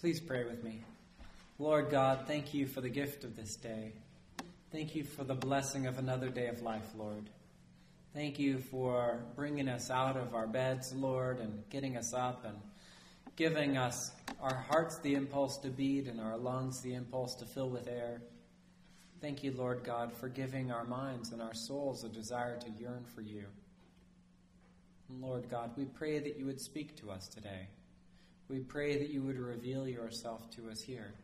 Please pray with me. Lord God, thank you for the gift of this day. Thank you for the blessing of another day of life, Lord. Thank you for bringing us out of our beds, Lord, and getting us up and giving us our hearts the impulse to beat and our lungs the impulse to fill with air. Thank you, Lord God, for giving our minds and our souls a desire to yearn for you. Lord God, we pray that you would speak to us today. We pray that you would reveal yourself to us here,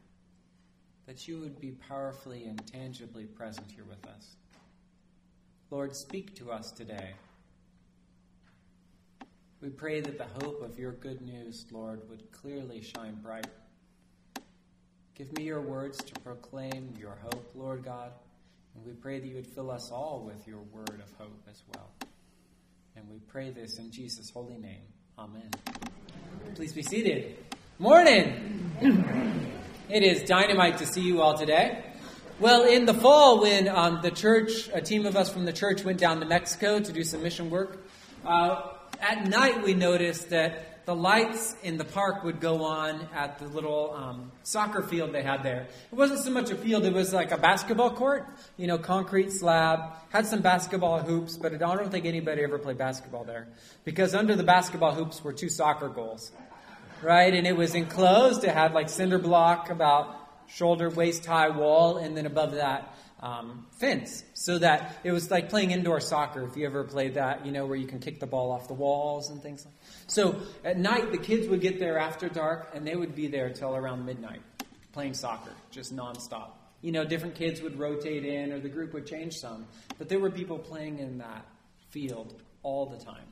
that you would be powerfully and tangibly present here with us. Lord, speak to us today. We pray that the hope of your good news, Lord, would clearly shine bright. Give me your words to proclaim your hope, Lord God, and we pray that you would fill us all with your word of hope as well. And we pray this in Jesus' holy name. Amen. Please be seated. Morning! It is dynamite to see you all today. Well, in the fall, when um, the church, a team of us from the church went down to Mexico to do some mission work, uh, at night we noticed that the lights in the park would go on at the little um, soccer field they had there. It wasn't so much a field, it was like a basketball court, you know, concrete slab, had some basketball hoops, but I don't think anybody ever played basketball there. Because under the basketball hoops were two soccer goals, right? And it was enclosed, it had like cinder block about shoulder waist high wall, and then above that, um, fence so that it was like playing indoor soccer if you ever played that you know where you can kick the ball off the walls and things like that. so at night the kids would get there after dark and they would be there till around midnight playing soccer just nonstop. You know different kids would rotate in or the group would change some but there were people playing in that field all the time.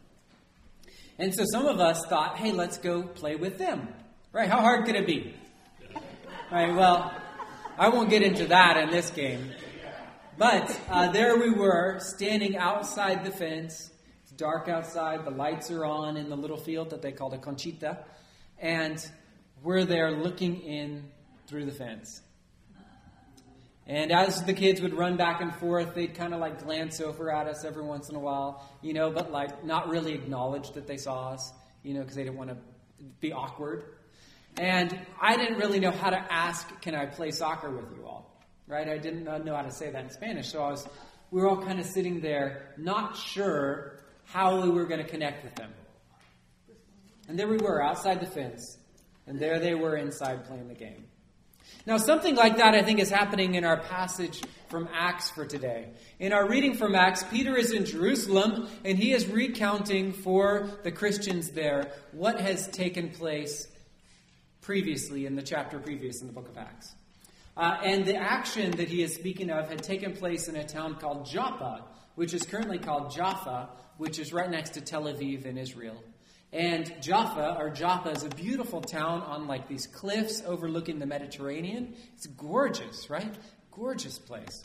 And so some of us thought hey let's go play with them. Right? How hard could it be? Right? Well I won't get into that in this game. But uh, there we were, standing outside the fence. It's dark outside. The lights are on in the little field that they call the Canchita. And we're there looking in through the fence. And as the kids would run back and forth, they'd kind of like glance over at us every once in a while, you know, but like not really acknowledge that they saw us, you know, because they didn't want to be awkward. And I didn't really know how to ask, can I play soccer with you all? Right? I didn't know how to say that in Spanish, so I was, we were all kind of sitting there, not sure how we were going to connect with them. And there we were, outside the fence, and there they were inside playing the game. Now, something like that I think is happening in our passage from Acts for today. In our reading from Acts, Peter is in Jerusalem and he is recounting for the Christians there what has taken place previously in the chapter previous in the book of Acts. Uh, and the action that he is speaking of had taken place in a town called Joppa, which is currently called Jaffa, which is right next to Tel Aviv in Israel. And Jaffa, or Joppa, is a beautiful town on like these cliffs overlooking the Mediterranean. It's gorgeous, right? Gorgeous place.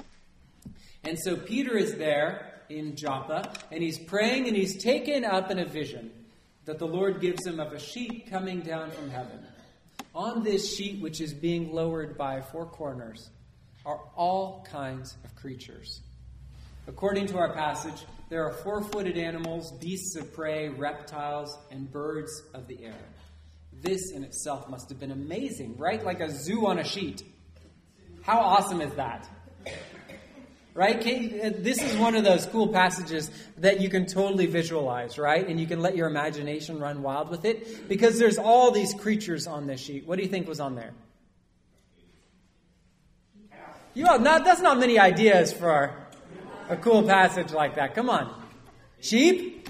And so Peter is there in Joppa, and he's praying, and he's taken up in a vision that the Lord gives him of a sheep coming down from heaven. On this sheet, which is being lowered by four corners, are all kinds of creatures. According to our passage, there are four footed animals, beasts of prey, reptiles, and birds of the air. This in itself must have been amazing, right? Like a zoo on a sheet. How awesome is that? Right? Uh, this is one of those cool passages that you can totally visualize, right? And you can let your imagination run wild with it because there's all these creatures on this sheet. What do you think was on there? You all, not, that's not many ideas for a cool passage like that. Come on. Sheep?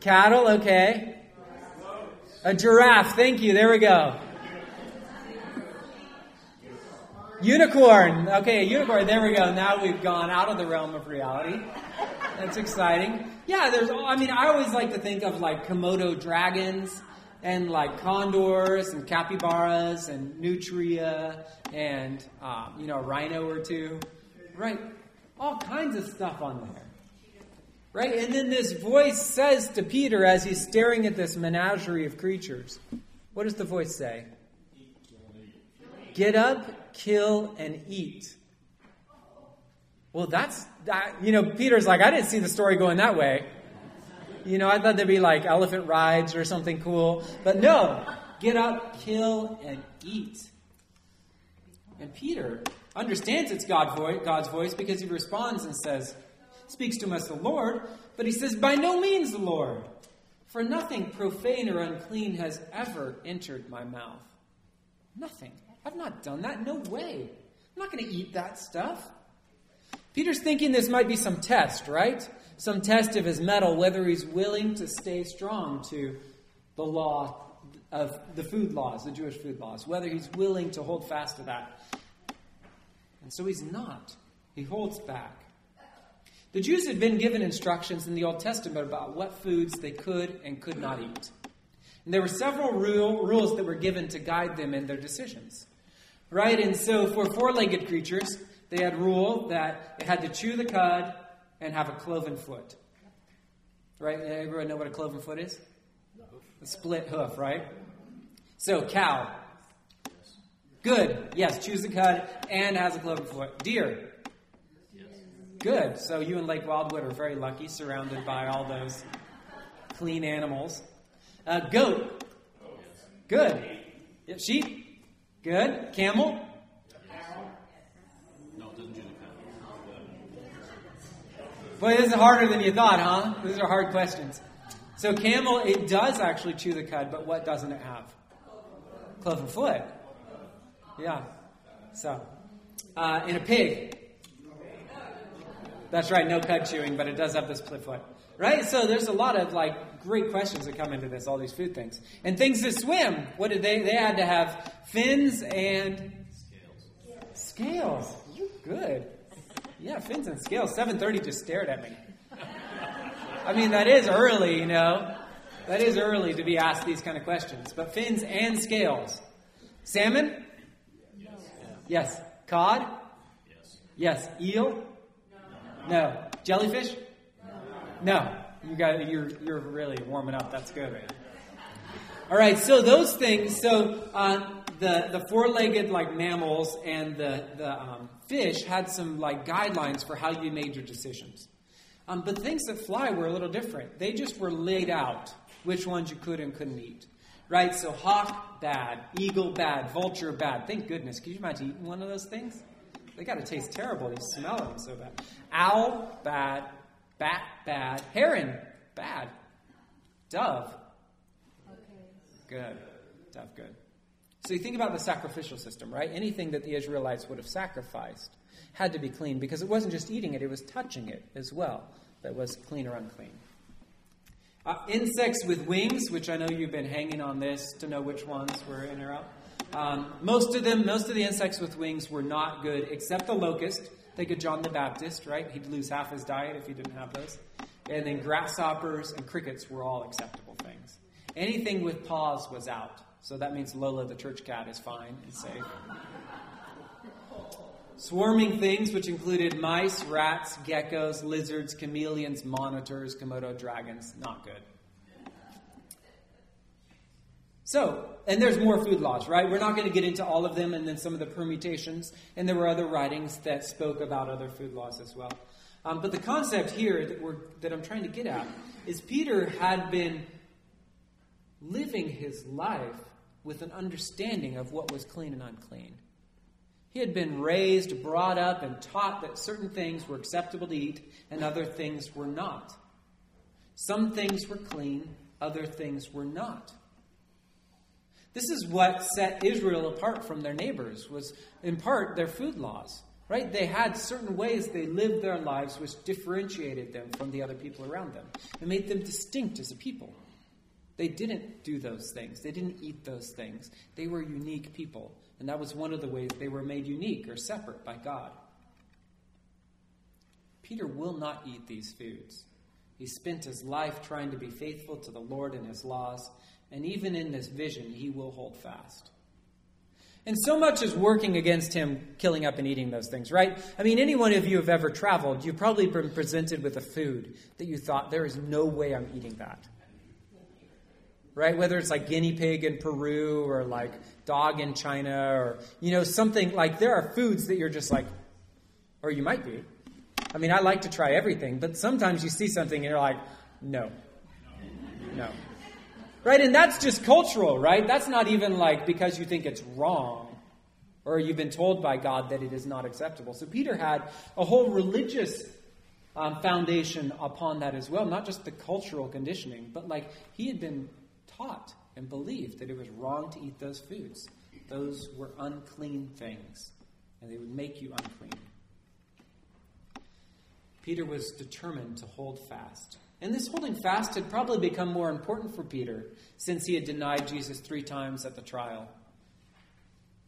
Cattle, okay. A giraffe, thank you. There we go. Unicorn. Okay, unicorn. There we go. Now we've gone out of the realm of reality. That's exciting. Yeah, there's, I mean, I always like to think of like Komodo dragons and like condors and capybaras and nutria and, um, you know, a rhino or two. Right? All kinds of stuff on there. Right? And then this voice says to Peter as he's staring at this menagerie of creatures, what does the voice say? Get up kill, and eat. Well, that's that. You know, Peter's like, I didn't see the story going that way. You know, I thought there'd be like elephant rides or something cool. But no, get up, kill, and eat. And Peter understands it's God's voice because he responds and says, speaks to him as the Lord, but he says, By no means the Lord, for nothing profane or unclean has ever entered my mouth. Nothing. I've not done that. No way. I'm not going to eat that stuff. Peter's thinking this might be some test, right? Some test of his mettle, whether he's willing to stay strong to the law of the food laws, the Jewish food laws, whether he's willing to hold fast to that. And so he's not. He holds back. The Jews had been given instructions in the Old Testament about what foods they could and could not eat. And there were several rule, rules that were given to guide them in their decisions. Right? And so for four legged creatures, they had rule that it had to chew the cud and have a cloven foot. Right? Everyone know what a cloven foot is? A split hoof, right? So, cow. Good. Yes, chews the cud and has a cloven foot. Deer. Good. So, you and Lake Wildwood are very lucky, surrounded by all those clean animals. Uh, goat. Good. Yeah, sheep. Good. Camel. No, it doesn't choose a camel. Boy, this is harder than you thought, huh? These are hard questions. So, camel, it does actually chew the cud, but what doesn't it have? Cloven foot. Yeah. So, uh, in a pig. That's right, no cud chewing, but it does have this split foot. Right? So, there's a lot of like great questions that come into this, all these food things. And things that swim, what did they? They had to have fins and scales. Scales. You good. Yeah, fins and scales. 7:30 just stared at me. I mean, that is early, you know. That is early to be asked these kind of questions. But fins and scales. Salmon? Yes. yes. Cod? Yes. Yes. Eel? No. no. Jellyfish? No. You got you're you're really warming up. That's good. All right. So those things. So uh, the the four legged like mammals and the the um, fish had some like guidelines for how you made your decisions. Um, but things that fly were a little different. They just were laid out which ones you could and couldn't eat. Right? So hawk, bad. Eagle, bad. Vulture, bad. Thank goodness. Can you imagine eating one of those things? They got to taste terrible. You smell them so bad. Owl, bad. Bat, bad. Heron, bad. Dove. Good. Dove, good. So you think about the sacrificial system, right? Anything that the Israelites would have sacrificed had to be clean because it wasn't just eating it, it was touching it as well that was clean or unclean. Uh, insects with wings, which I know you've been hanging on this to know which ones were in or out. Um, most of them, most of the insects with wings were not good, except the locust. Think of John the Baptist, right? He'd lose half his diet if he didn't have those. And then grasshoppers and crickets were all acceptable things. Anything with paws was out. So that means Lola the church cat is fine and safe. Swarming things, which included mice, rats, geckos, lizards, chameleons, monitors, Komodo dragons, not good. So, and there's more food laws, right? We're not going to get into all of them and then some of the permutations. And there were other writings that spoke about other food laws as well. Um, but the concept here that, we're, that I'm trying to get at is Peter had been living his life with an understanding of what was clean and unclean. He had been raised, brought up, and taught that certain things were acceptable to eat and other things were not. Some things were clean, other things were not. This is what set Israel apart from their neighbors, was in part their food laws. Right? They had certain ways they lived their lives which differentiated them from the other people around them and made them distinct as a people. They didn't do those things. They didn't eat those things. They were unique people. And that was one of the ways they were made unique or separate by God. Peter will not eat these foods. He spent his life trying to be faithful to the Lord and his laws, and even in this vision, he will hold fast. And so much is working against him killing up and eating those things, right? I mean, any one of you have ever traveled, you've probably been presented with a food that you thought, there is no way I'm eating that right? Whether it's like guinea pig in Peru or like dog in China or, you know, something like there are foods that you're just like, or you might be. I mean, I like to try everything, but sometimes you see something and you're like, no, no. Right? And that's just cultural, right? That's not even like because you think it's wrong or you've been told by God that it is not acceptable. So Peter had a whole religious um, foundation upon that as well, not just the cultural conditioning, but like he had been taught and believed that it was wrong to eat those foods. Those were unclean things, and they would make you unclean. Peter was determined to hold fast. And this holding fast had probably become more important for Peter since he had denied Jesus three times at the trial.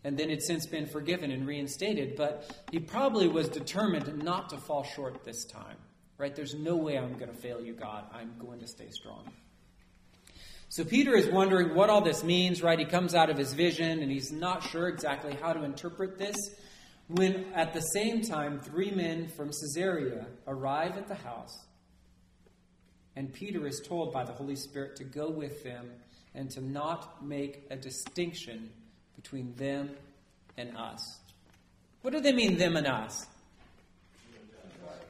And then had since been forgiven and reinstated, but he probably was determined not to fall short this time. Right? There's no way I'm going to fail you, God. I'm going to stay strong. So Peter is wondering what all this means, right? He comes out of his vision and he's not sure exactly how to interpret this. When at the same time, three men from Caesarea arrive at the house and Peter is told by the Holy Spirit to go with them and to not make a distinction between them and us. What do they mean, them and us?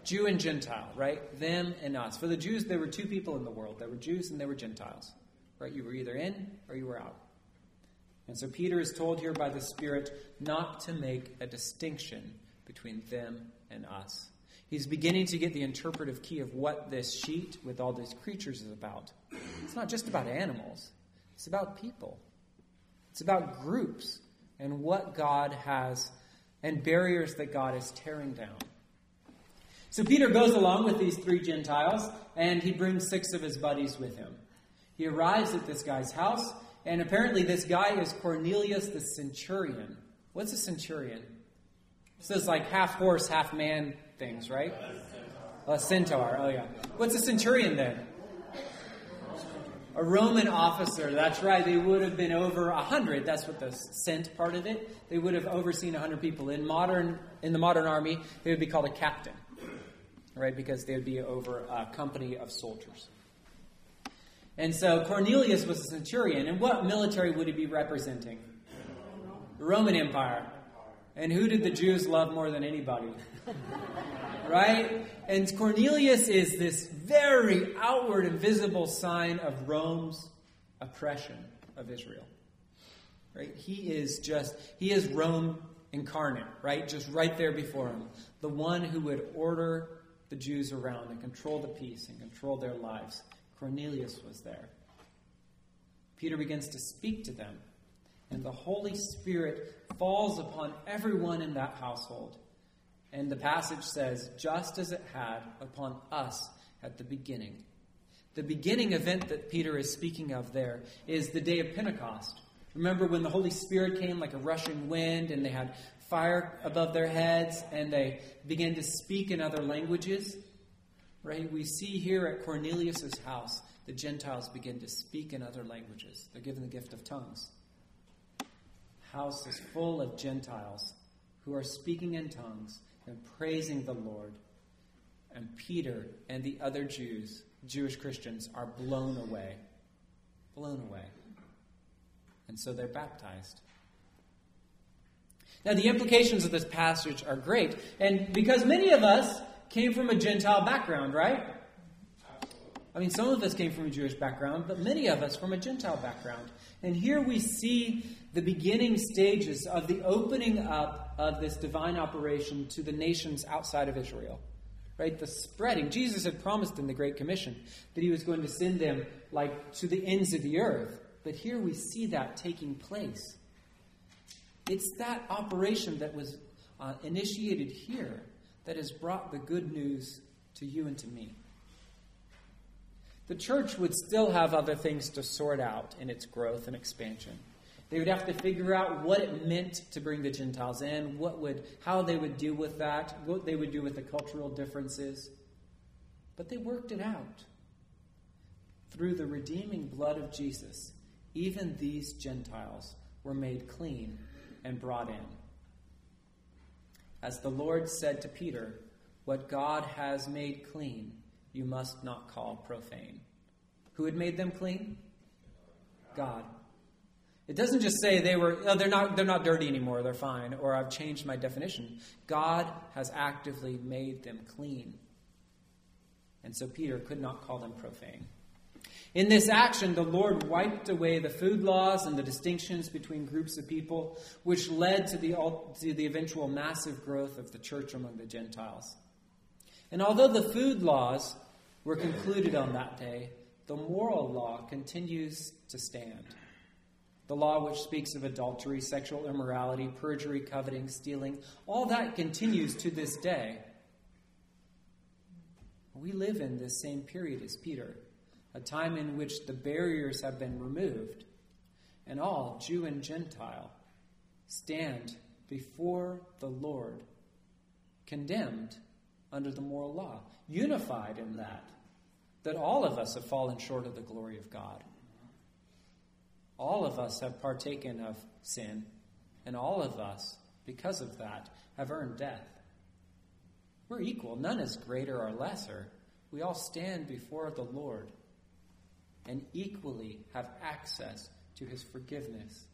Jew and Gentile, right? Them and us. For the Jews, there were two people in the world. There were Jews and there were Gentiles, right? You were either in or you were out. And so Peter is told here by the Spirit not to make a distinction between them and us. He's beginning to get the interpretive key of what this sheet with all these creatures is about. It's not just about animals, it's about people. It's about groups and what God has and barriers that God is tearing down. So Peter goes along with these three Gentiles and he brings six of his buddies with him. He arrives at this guy's house, and apparently this guy is Cornelius the centurion. What's a centurion? This is like half horse, half man things, right? A centaur. Oh, yeah. What's a centurion then? A Roman officer. That's right. They would have been over a hundred. That's what the cent part of it. They would have overseen a hundred people. In modern, in the modern army, they would be called a captain, right? Because they would be over a company of soldiers. And so Cornelius was a centurion. And what military would he be representing? The Roman Empire. And who did the Jews love more than anybody? right? And Cornelius is this very outward and visible sign of Rome's oppression of Israel. Right? He is just, he is Rome incarnate, right? Just right there before him. The one who would order the Jews around and control the peace and control their lives. Cornelius was there. Peter begins to speak to them, and the Holy Spirit falls upon everyone in that household. And the passage says, just as it had upon us at the beginning. The beginning event that Peter is speaking of there is the day of Pentecost. Remember when the Holy Spirit came like a rushing wind and they had fire above their heads and they began to speak in other languages? Right? We see here at Cornelius' house, the Gentiles begin to speak in other languages. They're given the gift of tongues. House is full of Gentiles who are speaking in tongues and praising the Lord. And Peter and the other Jews, Jewish Christians, are blown away. Blown away. And so they're baptized. Now, the implications of this passage are great. And because many of us came from a Gentile background, right? I mean, some of us came from a Jewish background, but many of us from a Gentile background. And here we see the beginning stages of the opening up of this divine operation to the nations outside of Israel. Right? The spreading. Jesus had promised in the Great Commission that he was going to send them like to the ends of the earth. But here we see that taking place. It's that operation that was uh, initiated here that has brought the good news to you and to me. The church would still have other things to sort out in its growth and expansion. They would have to figure out what it meant to bring the Gentiles in, what would, how they would deal with that, what they would do with the cultural differences. But they worked it out. Through the redeeming blood of Jesus, even these Gentiles were made clean and brought in. As the Lord said to Peter, What God has made clean, you must not call profane. Who had made them clean? God. It doesn't just say they were oh, they're not they're not dirty anymore, they're fine, or I've changed my definition. God has actively made them clean. And so Peter could not call them profane. In this action, the Lord wiped away the food laws and the distinctions between groups of people, which led to the, to the eventual massive growth of the church among the Gentiles. And although the food laws were concluded on that day, the moral law continues to stand. The law which speaks of adultery, sexual immorality, perjury, coveting, stealing, all that continues to this day. We live in this same period as Peter a time in which the barriers have been removed, and all, Jew and Gentile, stand before the Lord, condemned under the moral law, unified in that, that all of us have fallen short of the glory of God. All of us have partaken of sin, and all of us, because of that, have earned death. We're equal. None is greater or lesser. We all stand before the Lord and equally have access to his forgiveness,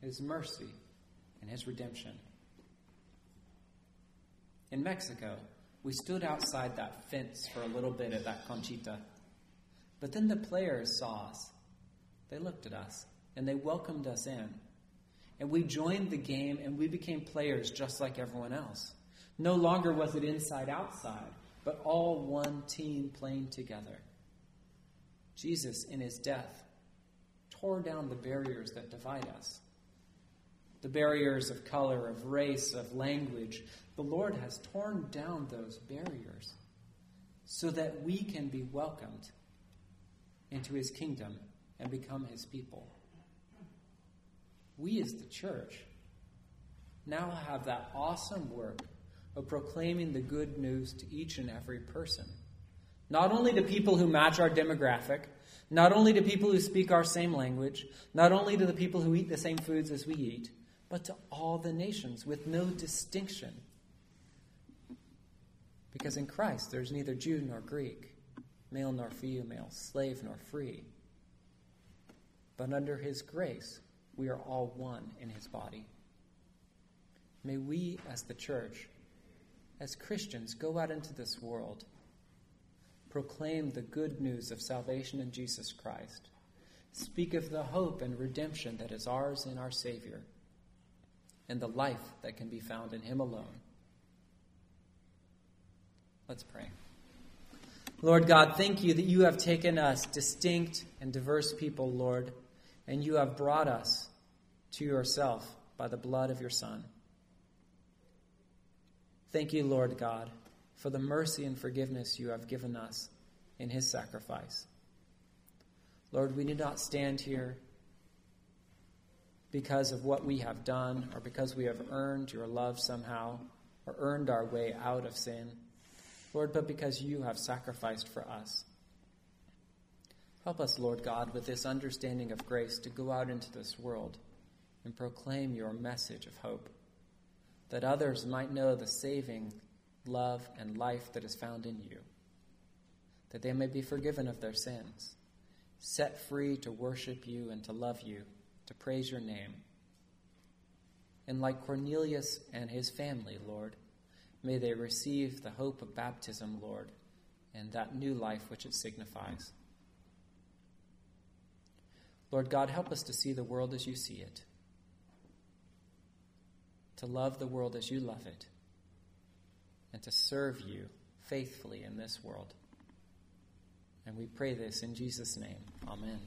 his mercy, and his redemption. In Mexico, we stood outside that fence for a little bit at that canchita. But then the players saw us. They looked at us and they welcomed us in. And we joined the game and we became players just like everyone else. No longer was it inside outside, but all one team playing together. Jesus, in his death, tore down the barriers that divide us the barriers of color, of race, of language. The Lord has torn down those barriers so that we can be welcomed into his kingdom and become his people. We, as the church, now have that awesome work of proclaiming the good news to each and every person. Not only to people who match our demographic, not only to people who speak our same language, not only to the people who eat the same foods as we eat, but to all the nations with no distinction. Because in Christ there's neither Jew nor Greek, male nor female, slave nor free. But under his grace, we are all one in his body. May we, as the church, as Christians, go out into this world proclaim the good news of salvation in Jesus Christ, speak of the hope and redemption that is ours in our Savior, and the life that can be found in Him alone. Let's pray. Lord God, thank you that you have taken us, distinct and diverse people, Lord, and you have brought us to yourself by the blood of your Son. Thank you, Lord God, for the mercy and forgiveness you have given us in his sacrifice. Lord, we do not stand here because of what we have done or because we have earned your love somehow or earned our way out of sin. Lord, but because you have sacrificed for us. Help us, Lord God, with this understanding of grace to go out into this world and proclaim your message of hope, that others might know the saving love, and life that is found in you, that they may be forgiven of their sins, set free to worship you and to love you, to praise your name. And like Cornelius and his family, Lord, may they receive the hope of baptism, Lord, and that new life which it signifies. Lord God, help us to see the world as you see it, to love the world as you love it and to serve you faithfully in this world. And we pray this in Jesus' name. Amen.